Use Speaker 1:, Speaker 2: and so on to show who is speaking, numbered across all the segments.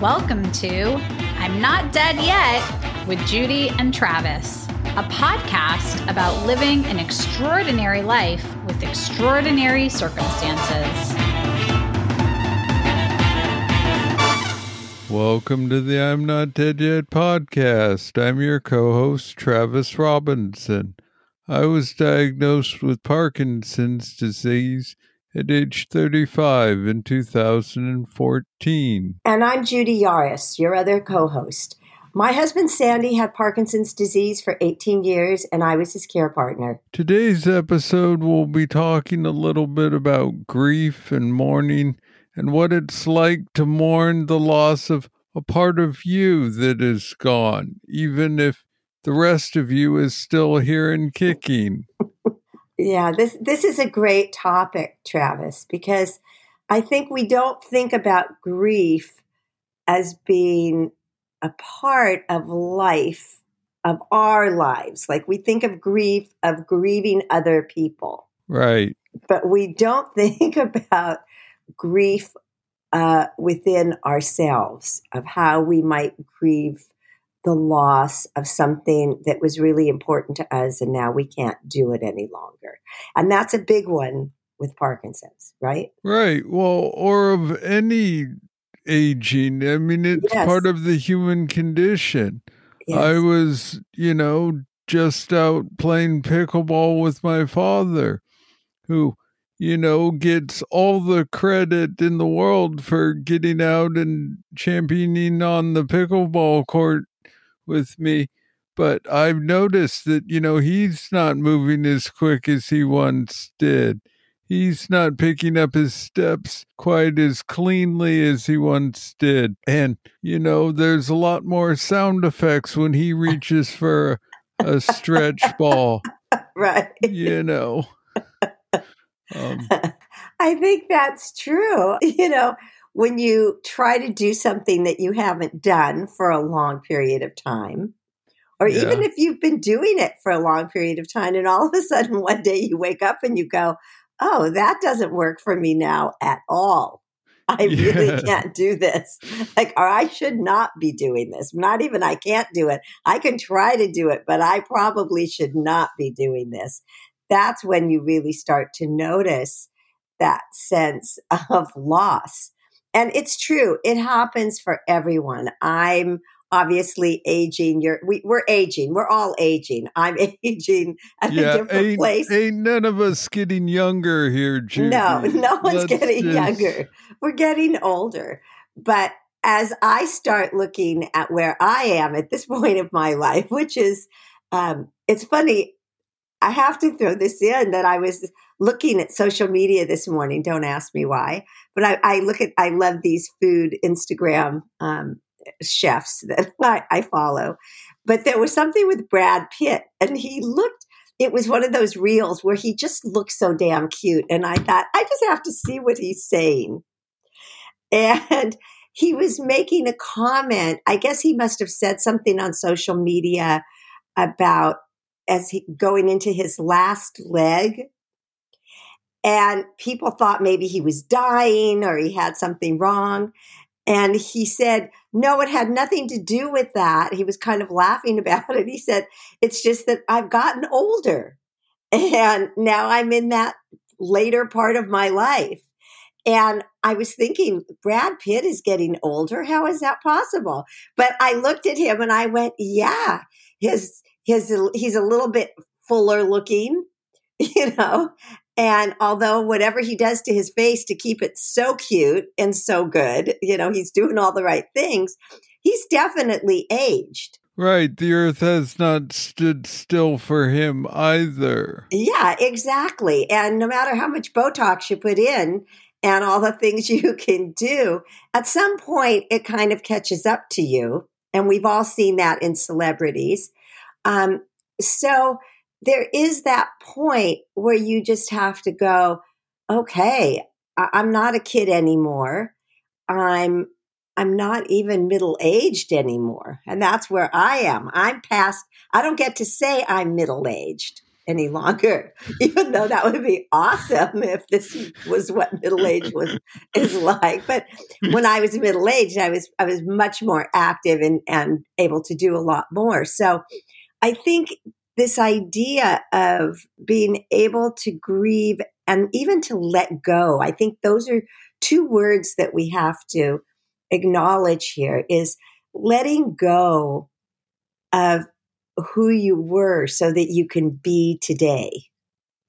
Speaker 1: Welcome to I'm Not Dead Yet with Judy and Travis, a podcast about living an extraordinary life with extraordinary circumstances.
Speaker 2: Welcome to the I'm Not Dead Yet podcast. I'm your co host, Travis Robinson. I was diagnosed with Parkinson's disease at age 35 in 2014.
Speaker 3: And I'm Judy Yaris, your other co host. My husband Sandy had Parkinson's disease for 18 years, and I was his care partner.
Speaker 2: Today's episode, we'll be talking a little bit about grief and mourning and what it's like to mourn the loss of a part of you that is gone, even if the rest of you is still here and kicking.
Speaker 3: Yeah, this this is a great topic, Travis, because I think we don't think about grief as being a part of life of our lives. Like we think of grief of grieving other people.
Speaker 2: Right.
Speaker 3: But we don't think about grief uh, within ourselves of how we might grieve the loss of something that was really important to us and now we can't do it any longer. And that's a big one with Parkinson's, right?
Speaker 2: Right. Well, or of any aging. I mean, it's yes. part of the human condition. Yes. I was, you know, just out playing pickleball with my father, who, you know, gets all the credit in the world for getting out and championing on the pickleball court with me. But I've noticed that, you know, he's not moving as quick as he once did. He's not picking up his steps quite as cleanly as he once did. And, you know, there's a lot more sound effects when he reaches for a stretch ball.
Speaker 3: Right.
Speaker 2: You know.
Speaker 3: Um, I think that's true. You know, when you try to do something that you haven't done for a long period of time, or yeah. even if you've been doing it for a long period of time, and all of a sudden one day you wake up and you go, Oh, that doesn't work for me now at all. I yeah. really can't do this. Like, or I should not be doing this. Not even I can't do it. I can try to do it, but I probably should not be doing this. That's when you really start to notice that sense of loss. And it's true, it happens for everyone. I'm obviously aging. You're we, we're aging. We're all aging. I'm aging at yeah, a different
Speaker 2: ain't,
Speaker 3: place.
Speaker 2: Ain't none of us getting younger here, Judy.
Speaker 3: No, no one's Let's getting just... younger. We're getting older. But as I start looking at where I am at this point of my life, which is, um, it's funny. I have to throw this in that I was looking at social media this morning. Don't ask me why, but I, I look at, I love these food Instagram um, chefs that I, I follow. But there was something with Brad Pitt, and he looked, it was one of those reels where he just looked so damn cute. And I thought, I just have to see what he's saying. And he was making a comment. I guess he must have said something on social media about as he going into his last leg. And people thought maybe he was dying or he had something wrong. And he said, no, it had nothing to do with that. He was kind of laughing about it. He said, it's just that I've gotten older and now I'm in that later part of my life. And I was thinking, Brad Pitt is getting older. How is that possible? But I looked at him and I went, yeah, his, his, he's a little bit fuller looking, you know, and although whatever he does to his face to keep it so cute and so good, you know, he's doing all the right things, he's definitely aged.
Speaker 2: Right. The earth has not stood still for him either.
Speaker 3: Yeah, exactly. And no matter how much Botox you put in and all the things you can do, at some point it kind of catches up to you. And we've all seen that in celebrities. Um, so, there is that point where you just have to go, okay, I- I'm not a kid anymore. I'm I'm not even middle aged anymore. And that's where I am. I'm past, I don't get to say I'm middle aged any longer, even though that would be awesome if this was what middle age was is like. But when I was middle aged, I was I was much more active and, and able to do a lot more. So I think this idea of being able to grieve and even to let go, I think those are two words that we have to acknowledge here is letting go of who you were so that you can be today.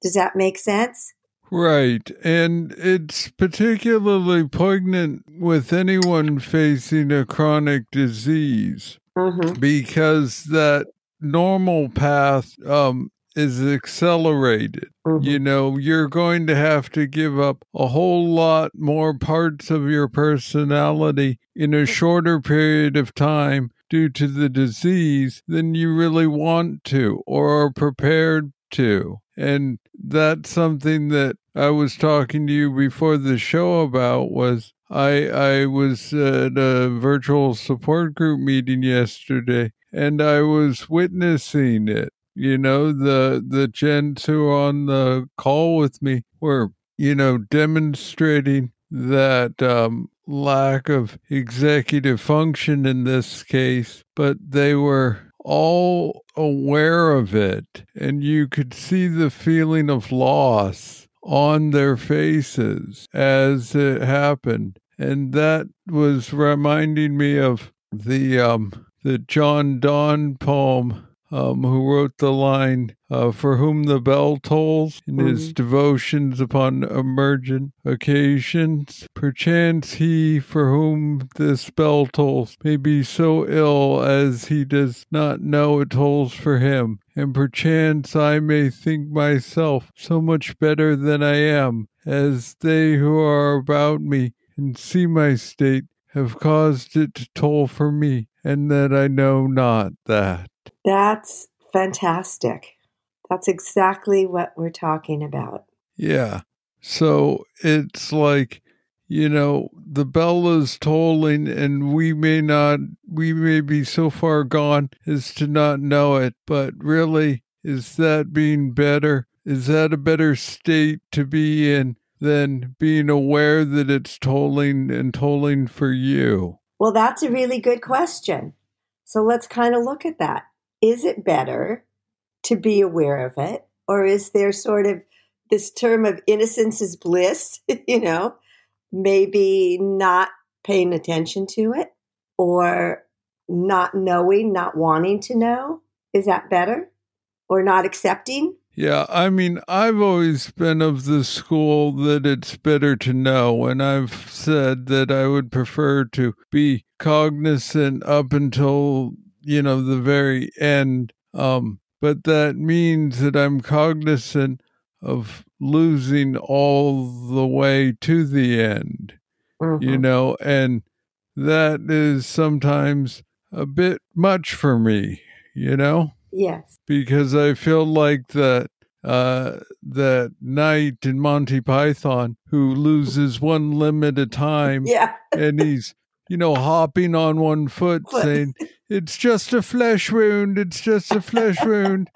Speaker 3: Does that make sense?
Speaker 2: Right. And it's particularly poignant with anyone facing a chronic disease mm-hmm. because that normal path um, is accelerated. Mm-hmm. You know, you're going to have to give up a whole lot more parts of your personality in a shorter period of time due to the disease than you really want to or are prepared to. And that's something that I was talking to you before the show about was I I was at a virtual support group meeting yesterday and I was witnessing it. You know, the the gents who were on the call with me were, you know, demonstrating that um, lack of executive function in this case, but they were all aware of it, and you could see the feeling of loss on their faces as it happened. And that was reminding me of the um, the John Donne poem um, who wrote the line, uh, For whom the bell tolls, in mm-hmm. his devotions upon emergent occasions. Perchance he for whom this bell tolls may be so ill as he does not know it tolls for him. And perchance I may think myself so much better than I am, as they who are about me and see my state have caused it to toll for me, and that I know not that.
Speaker 3: That's fantastic. That's exactly what we're talking about.
Speaker 2: Yeah. So it's like, you know, the bell is tolling and we may not, we may be so far gone as to not know it, but really, is that being better? Is that a better state to be in than being aware that it's tolling and tolling for you?
Speaker 3: Well, that's a really good question. So let's kind of look at that is it better to be aware of it? Or is there sort of this term of innocence is bliss, you know, maybe not paying attention to it or not knowing, not wanting to know? Is that better? Or not accepting?
Speaker 2: Yeah, I mean, I've always been of the school that it's better to know, and I've said that I would prefer to be cognizant up until you know, the very end. Um, but that means that I'm cognizant of losing all the way to the end, mm-hmm. you know, and that is sometimes a bit much for me, you know?
Speaker 3: Yes.
Speaker 2: Because I feel like that uh that knight in Monty Python who loses one limb at a time.
Speaker 3: Yeah.
Speaker 2: and he's, you know, hopping on one foot, foot. saying, it's just a flesh wound. It's just a flesh wound.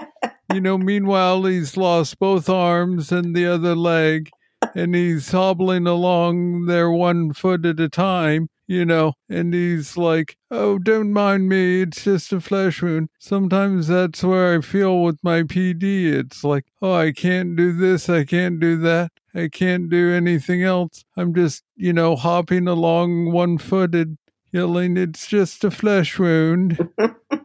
Speaker 2: You know, meanwhile, he's lost both arms and the other leg, and he's hobbling along there one foot at a time, you know, and he's like, oh, don't mind me. It's just a flesh wound. Sometimes that's where I feel with my PD. It's like, oh, I can't do this. I can't do that. I can't do anything else. I'm just, you know, hopping along one footed yelling, It's just a flesh wound.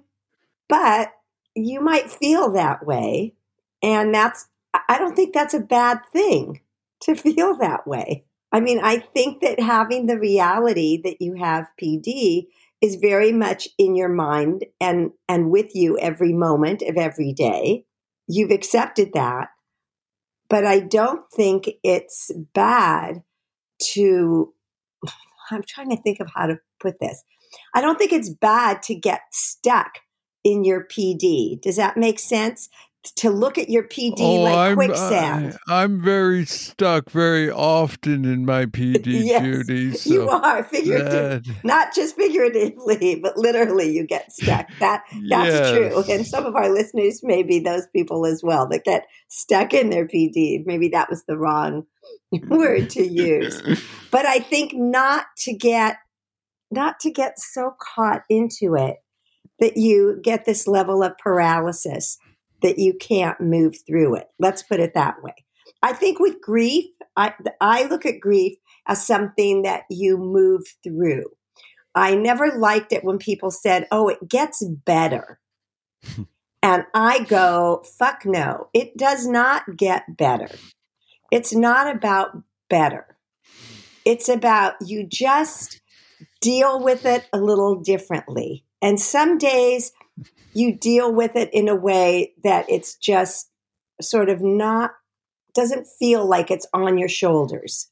Speaker 3: but you might feel that way. And that's, I don't think that's a bad thing to feel that way. I mean, I think that having the reality that you have PD is very much in your mind and, and with you every moment of every day. You've accepted that. But I don't think it's bad to I'm trying to think of how to put this. I don't think it's bad to get stuck in your PD. Does that make sense? To look at your PD oh, like I'm, uh, quicksand.
Speaker 2: I, am very stuck very often in my PD, yes, Judy.
Speaker 3: So you are figuratively, not just figuratively, but literally, you get stuck. That that's yes. true. And some of our listeners may be those people as well that get stuck in their PD. Maybe that was the wrong word to use. But I think not to get not to get so caught into it that you get this level of paralysis that you can't move through it. Let's put it that way. I think with grief, I, I look at grief as something that you move through. I never liked it when people said, oh, it gets better. and I go, fuck no, it does not get better. It's not about better. It's about you just deal with it a little differently. And some days you deal with it in a way that it's just sort of not, doesn't feel like it's on your shoulders.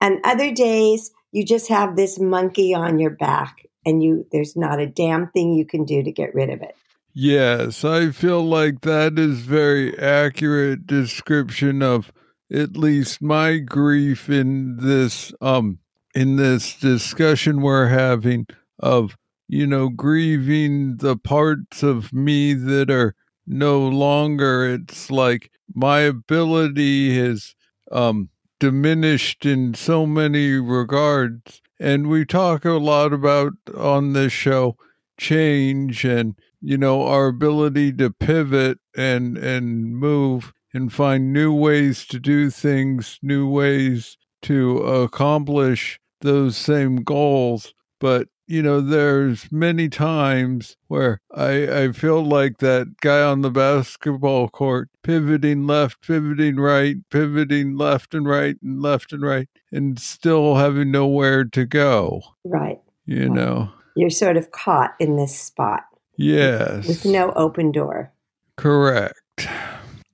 Speaker 3: And other days you just have this monkey on your back and you, there's not a damn thing you can do to get rid of it.
Speaker 2: Yes, I feel like that is very accurate description of at least my grief in this um in this discussion we're having of you know, grieving the parts of me that are no longer. It's like my ability has um, diminished in so many regards. And we talk a lot about on this show change and, you know, our ability to pivot and, and move and find new ways to do things, new ways to accomplish those same goals. But you know, there's many times where I, I feel like that guy on the basketball court pivoting left, pivoting right, pivoting left and right and left and right, and still having nowhere to go.
Speaker 3: Right.
Speaker 2: You right. know,
Speaker 3: you're sort of caught in this spot.
Speaker 2: Yes.
Speaker 3: With no open door.
Speaker 2: Correct.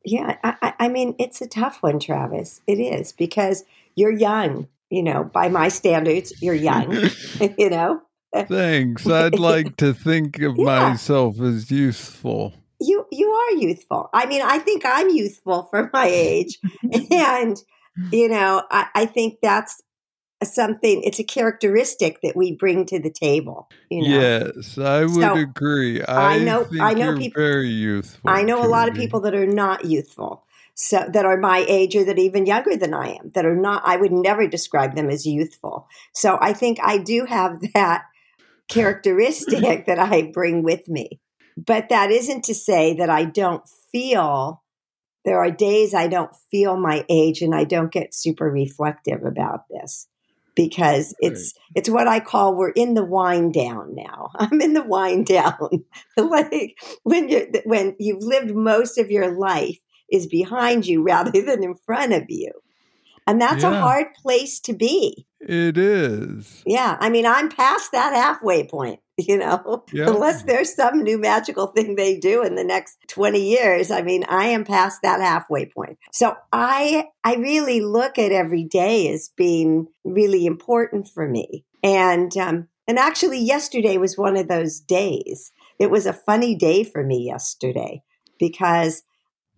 Speaker 3: Yeah. I, I mean, it's a tough one, Travis. It is because you're young you know, by my standards, you're young, you know,
Speaker 2: Thanks. I'd like to think of yeah. myself as youthful.
Speaker 3: You you are youthful. I mean, I think I'm youthful for my age, and you know, I, I think that's something. It's a characteristic that we bring to the table. You
Speaker 2: know? Yes, I would so, agree. I, I know. I know people very youthful.
Speaker 3: I know a lot of people that are not youthful so that are my age or that are even younger than I am that are not I would never describe them as youthful. So I think I do have that characteristic that I bring with me. But that isn't to say that I don't feel, there are days I don't feel my age and I don't get super reflective about this because it's right. it's what I call we're in the wind down now. I'm in the wind down. like when you when you've lived most of your life is behind you rather than in front of you. And that's yeah. a hard place to be.
Speaker 2: It is.
Speaker 3: Yeah. I mean, I'm past that halfway point, you know, yeah. unless there's some new magical thing they do in the next 20 years. I mean, I am past that halfway point. So I, I really look at every day as being really important for me. And, um, and actually yesterday was one of those days. It was a funny day for me yesterday because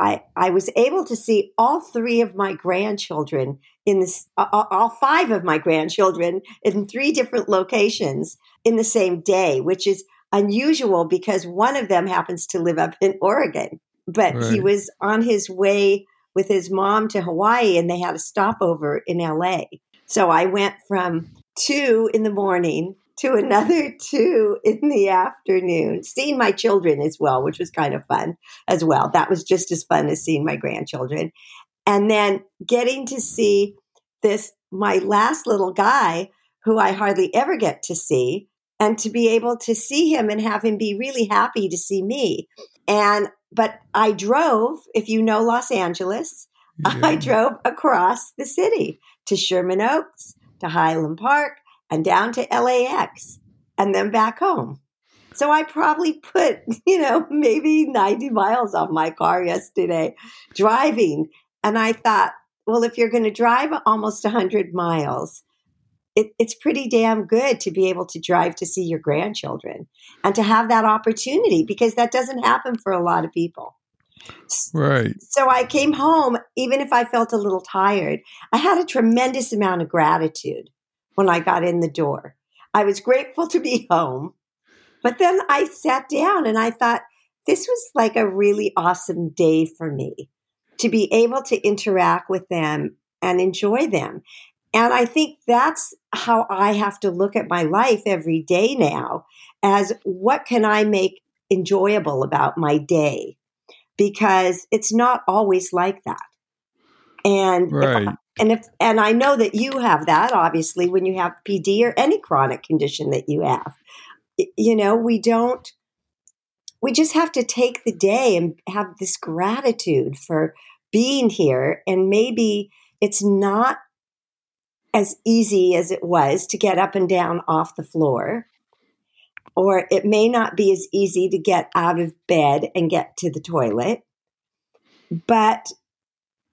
Speaker 3: I, I was able to see all three of my grandchildren in this, uh, all five of my grandchildren in three different locations in the same day, which is unusual because one of them happens to live up in Oregon. But right. he was on his way with his mom to Hawaii and they had a stopover in LA. So I went from two in the morning to another two in the afternoon, seeing my children as well, which was kind of fun as well. That was just as fun as seeing my grandchildren. And then getting to see this, my last little guy, who I hardly ever get to see, and to be able to see him and have him be really happy to see me. And, but I drove, if you know Los Angeles, yeah. I drove across the city to Sherman Oaks, to Highland Park, and down to LAX and then back home. So I probably put, you know, maybe 90 miles off my car yesterday driving. And I thought, well, if you're going to drive almost 100 miles, it, it's pretty damn good to be able to drive to see your grandchildren and to have that opportunity because that doesn't happen for a lot of people.
Speaker 2: Right.
Speaker 3: So I came home, even if I felt a little tired, I had a tremendous amount of gratitude when I got in the door. I was grateful to be home. But then I sat down and I thought, this was like a really awesome day for me to be able to interact with them and enjoy them. And I think that's how I have to look at my life every day now as what can I make enjoyable about my day? Because it's not always like that. And
Speaker 2: right.
Speaker 3: And if and I know that you have that obviously when you have PD or any chronic condition that you have. You know, we don't we just have to take the day and have this gratitude for being here and maybe it's not as easy as it was to get up and down off the floor or it may not be as easy to get out of bed and get to the toilet but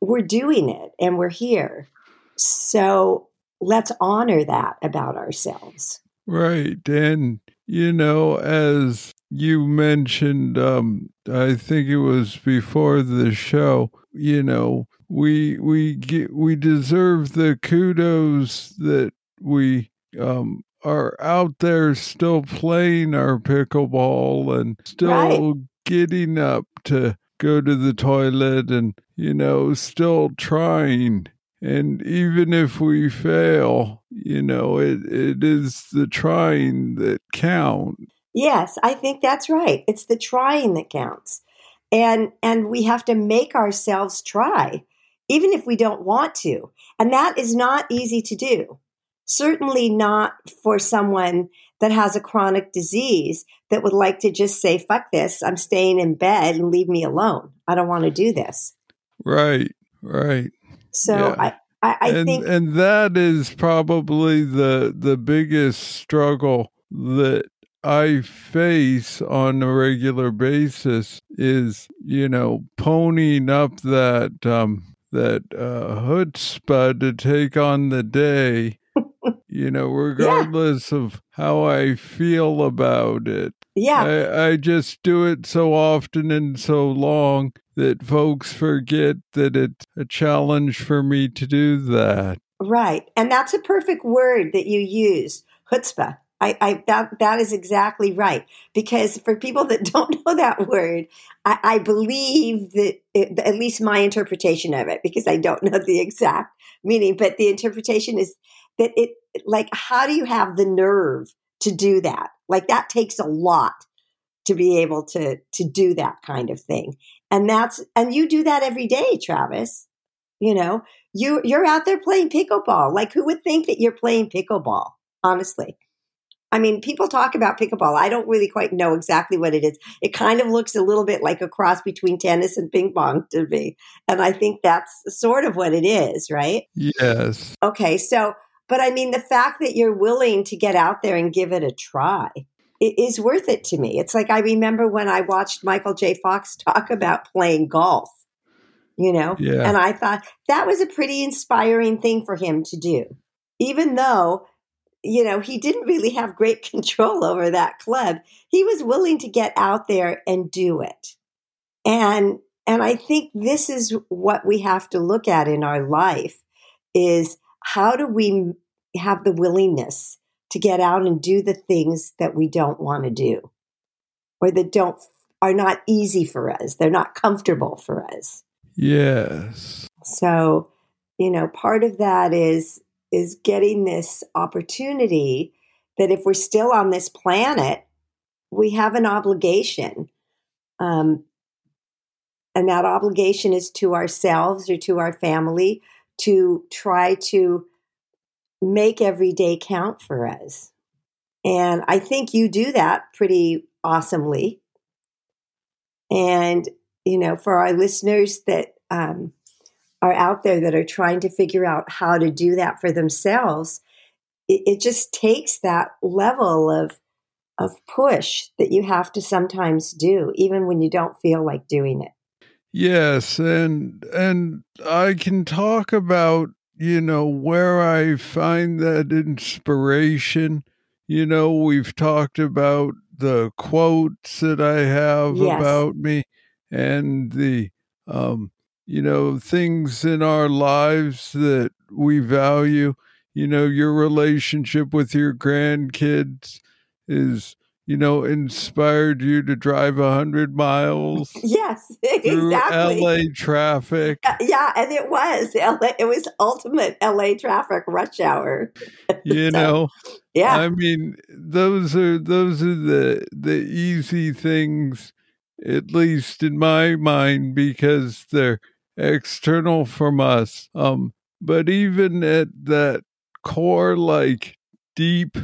Speaker 3: we're doing it and we're here so let's honor that about ourselves
Speaker 2: right and you know as you mentioned um i think it was before the show you know we we get, we deserve the kudos that we um are out there still playing our pickleball and still right. getting up to go to the toilet and you know still trying and even if we fail you know it it is the trying that count
Speaker 3: Yes, I think that's right. It's the trying that counts. And and we have to make ourselves try even if we don't want to. And that is not easy to do. Certainly not for someone that has a chronic disease that would like to just say fuck this, I'm staying in bed and leave me alone. I don't want to do this.
Speaker 2: Right, right.
Speaker 3: So yeah. I I, I
Speaker 2: and,
Speaker 3: think
Speaker 2: and that is probably the the biggest struggle that I face on a regular basis is, you know, ponying up that um that uh chutzpah to take on the day, you know, regardless yeah. of how I feel about it.
Speaker 3: Yeah.
Speaker 2: I, I just do it so often and so long that folks forget that it's a challenge for me to do that.
Speaker 3: Right. And that's a perfect word that you use, chutzpah. I, I, that that is exactly right. Because for people that don't know that word, I, I believe that it, at least my interpretation of it, because I don't know the exact meaning, but the interpretation is that it like how do you have the nerve to do that? Like that takes a lot to be able to to do that kind of thing. And that's and you do that every day, Travis. You know, you you're out there playing pickleball. Like who would think that you're playing pickleball? Honestly. I mean, people talk about pickleball. I don't really quite know exactly what it is. It kind of looks a little bit like a cross between tennis and ping pong to me. And I think that's sort of what it is, right?
Speaker 2: Yes.
Speaker 3: Okay. So, but I mean, the fact that you're willing to get out there and give it a try it is worth it to me. It's like I remember when I watched Michael J. Fox talk about playing golf, you know?
Speaker 2: Yeah.
Speaker 3: And I thought that was a pretty inspiring thing for him to do. Even though you know, he didn't really have great control over that club. He was willing to get out there and do it. And and I think this is what we have to look at in our life is how do we have the willingness to get out and do the things that we don't want to do or that don't are not easy for us. They're not comfortable for us.
Speaker 2: Yes.
Speaker 3: So, you know, part of that is is getting this opportunity that if we're still on this planet, we have an obligation. Um, and that obligation is to ourselves or to our family to try to make every day count for us. And I think you do that pretty awesomely. And, you know, for our listeners that um, are out there that are trying to figure out how to do that for themselves, it, it just takes that level of of push that you have to sometimes do, even when you don't feel like doing it.
Speaker 2: Yes, and and I can talk about you know where I find that inspiration. You know, we've talked about the quotes that I have
Speaker 3: yes.
Speaker 2: about me, and the um, you know things in our lives that we value. You know, your relationship with your grandkids is you know, inspired you to drive a hundred miles.
Speaker 3: Yes, exactly.
Speaker 2: LA traffic.
Speaker 3: Uh, yeah, and it was LA. It was ultimate LA traffic rush hour.
Speaker 2: You so, know,
Speaker 3: yeah.
Speaker 2: I mean, those are those are the the easy things, at least in my mind, because they're external from us. Um, but even at that core, like deep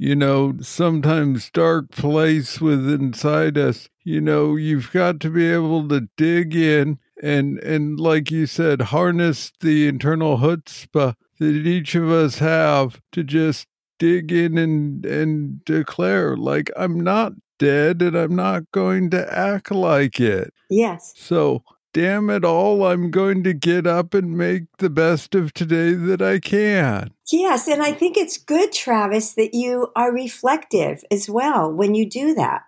Speaker 2: you know, sometimes dark place within inside us, you know, you've got to be able to dig in and and like you said, harness the internal chutzpah that each of us have to just dig in and and declare like I'm not dead and I'm not going to act like it.
Speaker 3: Yes.
Speaker 2: So damn it all, I'm going to get up and make the best of today that I can.
Speaker 3: Yes, and I think it's good, Travis, that you are reflective as well when you do that.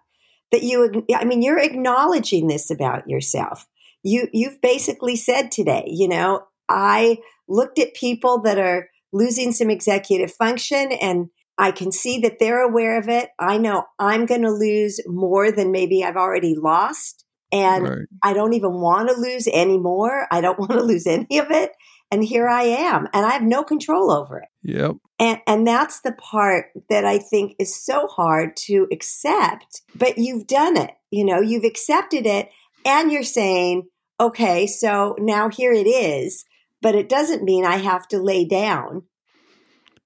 Speaker 3: That you, I mean, you're acknowledging this about yourself. You, you've basically said today, you know, I looked at people that are losing some executive function and I can see that they're aware of it. I know I'm going to lose more than maybe I've already lost. And right. I don't even want to lose any more. I don't want to lose any of it. And here I am, and I have no control over it.
Speaker 2: Yep.
Speaker 3: And, and that's the part that I think is so hard to accept, but you've done it. You know, you've accepted it, and you're saying, okay, so now here it is, but it doesn't mean I have to lay down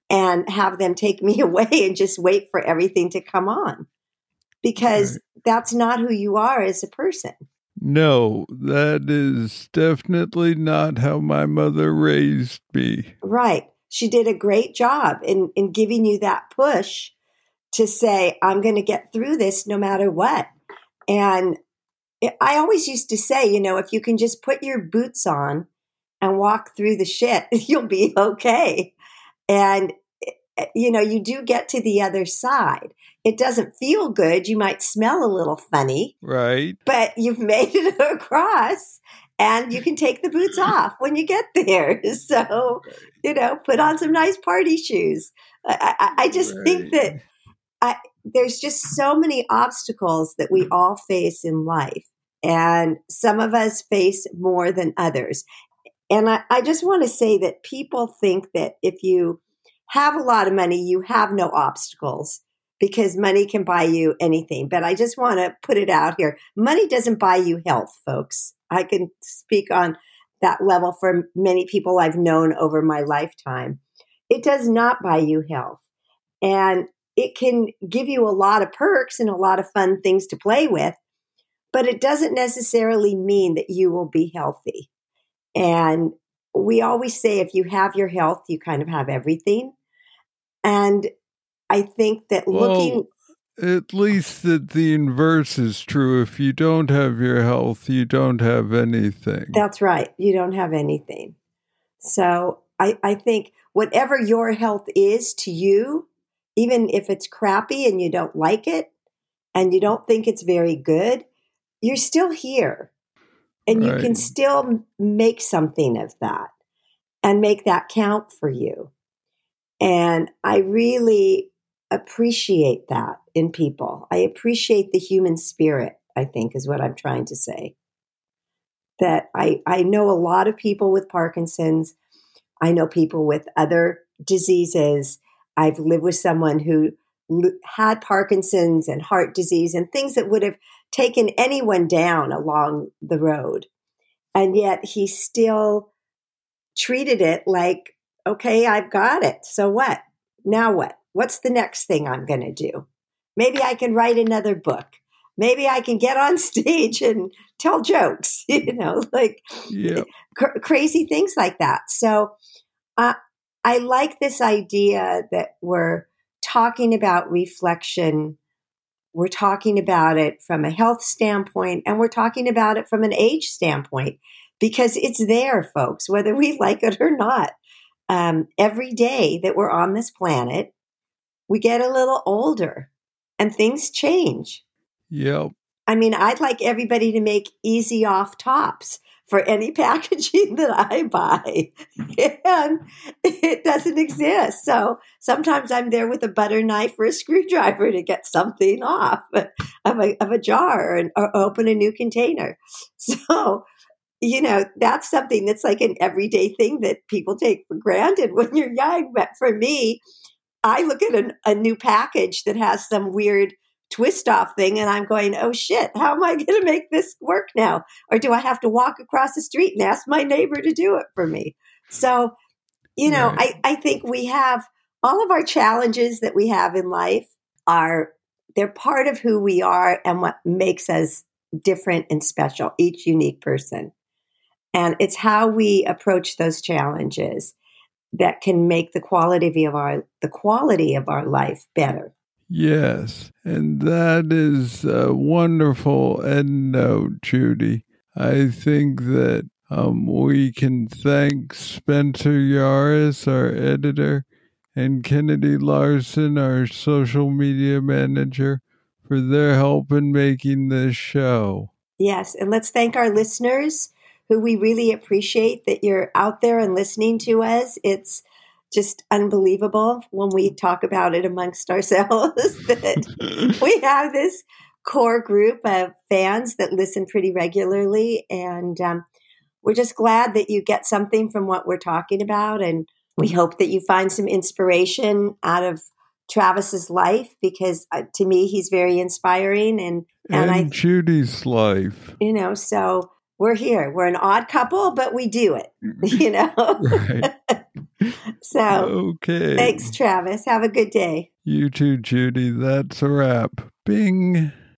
Speaker 3: and have them take me away and just wait for everything to come on because right. that's not who you are as a person.
Speaker 2: No, that is definitely not how my mother raised me.
Speaker 3: Right. She did a great job in, in giving you that push to say, I'm going to get through this no matter what. And I always used to say, you know, if you can just put your boots on and walk through the shit, you'll be okay. And, eh, you know, you do get to the other side it doesn't feel good. You might smell a little funny.
Speaker 2: Right.
Speaker 3: But you've made it across and you can take the boots off when you get there. So, you know, put on some nice party shoes. I, I, I just right. think that I, there's just so many obstacles that we all face in life. And some of us face more than others. And I, I just want to say that people think that if you have a lot of money, you have no obstacles because money can buy you anything. But I just want to put it out here. Money doesn't buy you health, folks. I can speak on that level for many people I've known over my lifetime. It does not buy you health. And it can give you a lot of perks and a lot of fun things to play with, but it doesn't necessarily mean that you will be healthy. And we always say if you have your health, you kind of have everything. And I think that well, looking.
Speaker 2: At least that the inverse is true. If you don't have your health, you don't have anything.
Speaker 3: That's right. You don't have anything. So I, I think whatever your health is to you, even if it's crappy and you don't like it and you don't think it's very good, you're still here. And right. you can still make something of that and make that count for you. And I really appreciate that in people. I appreciate the human spirit, I think, is what I'm trying to say. That I, I know a lot of people with Parkinson's. I know people with other diseases. I've lived with someone who had Parkinson's and heart disease and things that would have taken anyone down along the road. And yet he still treated it like, okay, I've got it. So what? Now what? What's the next thing I'm going to do? Maybe I can write another book. Maybe I can get on stage and tell jokes, you know, like
Speaker 2: yeah.
Speaker 3: cr- crazy things like that. So uh, I like this idea that we're talking about reflection. We're talking about it from a health standpoint and we're talking about it from an age standpoint because it's there, folks, whether we like it or not. Um, every day that we're on this planet, we get a little older and things change.
Speaker 2: Yep.
Speaker 3: I mean, I'd like everybody to make easy off tops for any packaging that I buy. And it doesn't exist. So sometimes I'm there with a butter knife or a screwdriver to get something off of a, of a jar and, or open a new container. So, you know, that's something that's like an everyday thing that people take for granted when you're young. But for me, I look at a, a new package that has some weird twist off thing and I'm going, oh shit, how am I going to make this work now? Or do I have to walk across the street and ask my neighbor to do it for me? So, you know, right. I, I think we have all of our challenges that we have in life are, they're part of who we are and what makes us different and special, each unique person. And it's how we approach those challenges that can make the quality of our the quality of our life better.
Speaker 2: Yes, and that is a wonderful end note, Judy. I think that um, we can thank Spencer Yaris, our editor, and Kennedy Larson, our social media manager, for their help in making this show.
Speaker 3: Yes, and let's thank our listeners who we really appreciate that you're out there and listening to us. It's just unbelievable when we talk about it amongst ourselves that we have this core group of fans that listen pretty regularly. And um, we're just glad that you get something from what we're talking about. And we hope that you find some inspiration out of Travis's life because uh, to me, he's very inspiring. And,
Speaker 2: and, and I, Judy's life.
Speaker 3: You know, so we're here. We're an odd couple, but we do it, mm-hmm. you know? so, okay. Thanks, Travis. Have a good day.
Speaker 2: You too, Judy. That's a wrap. Bing.